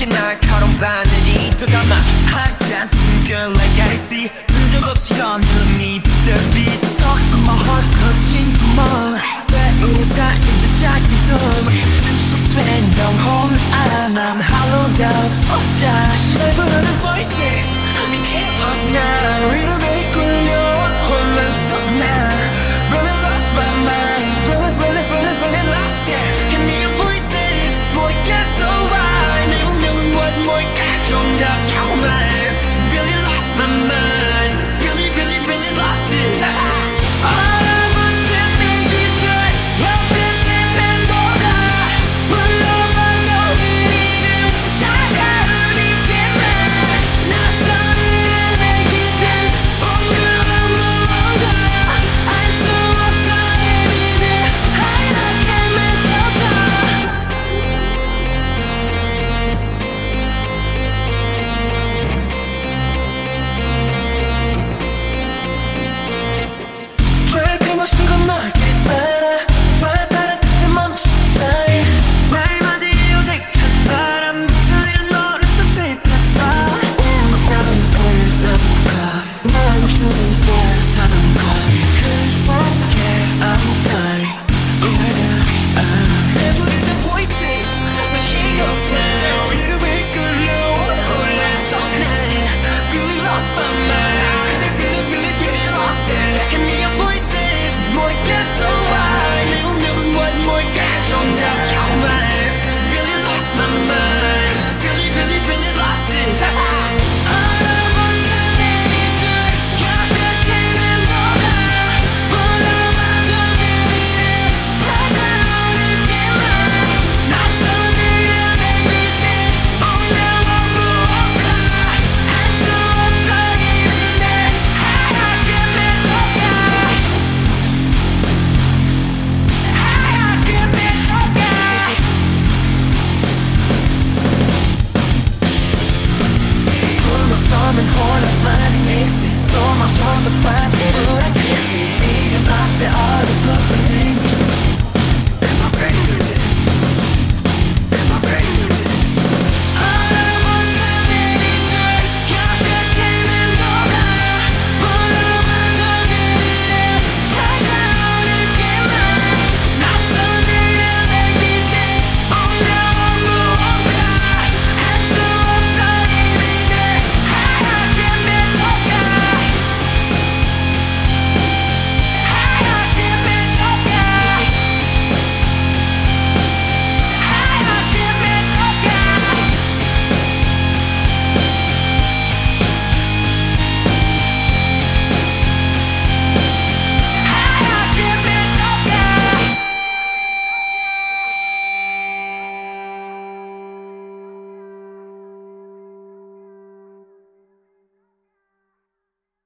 어깨 날카로운 바늘이 또 담아 하얀 숨결 like I see 흔적 없이 걷는 네 The beat Talk from my heart 거짓말. 새우는 사이드 작은 숨. 침수된 영혼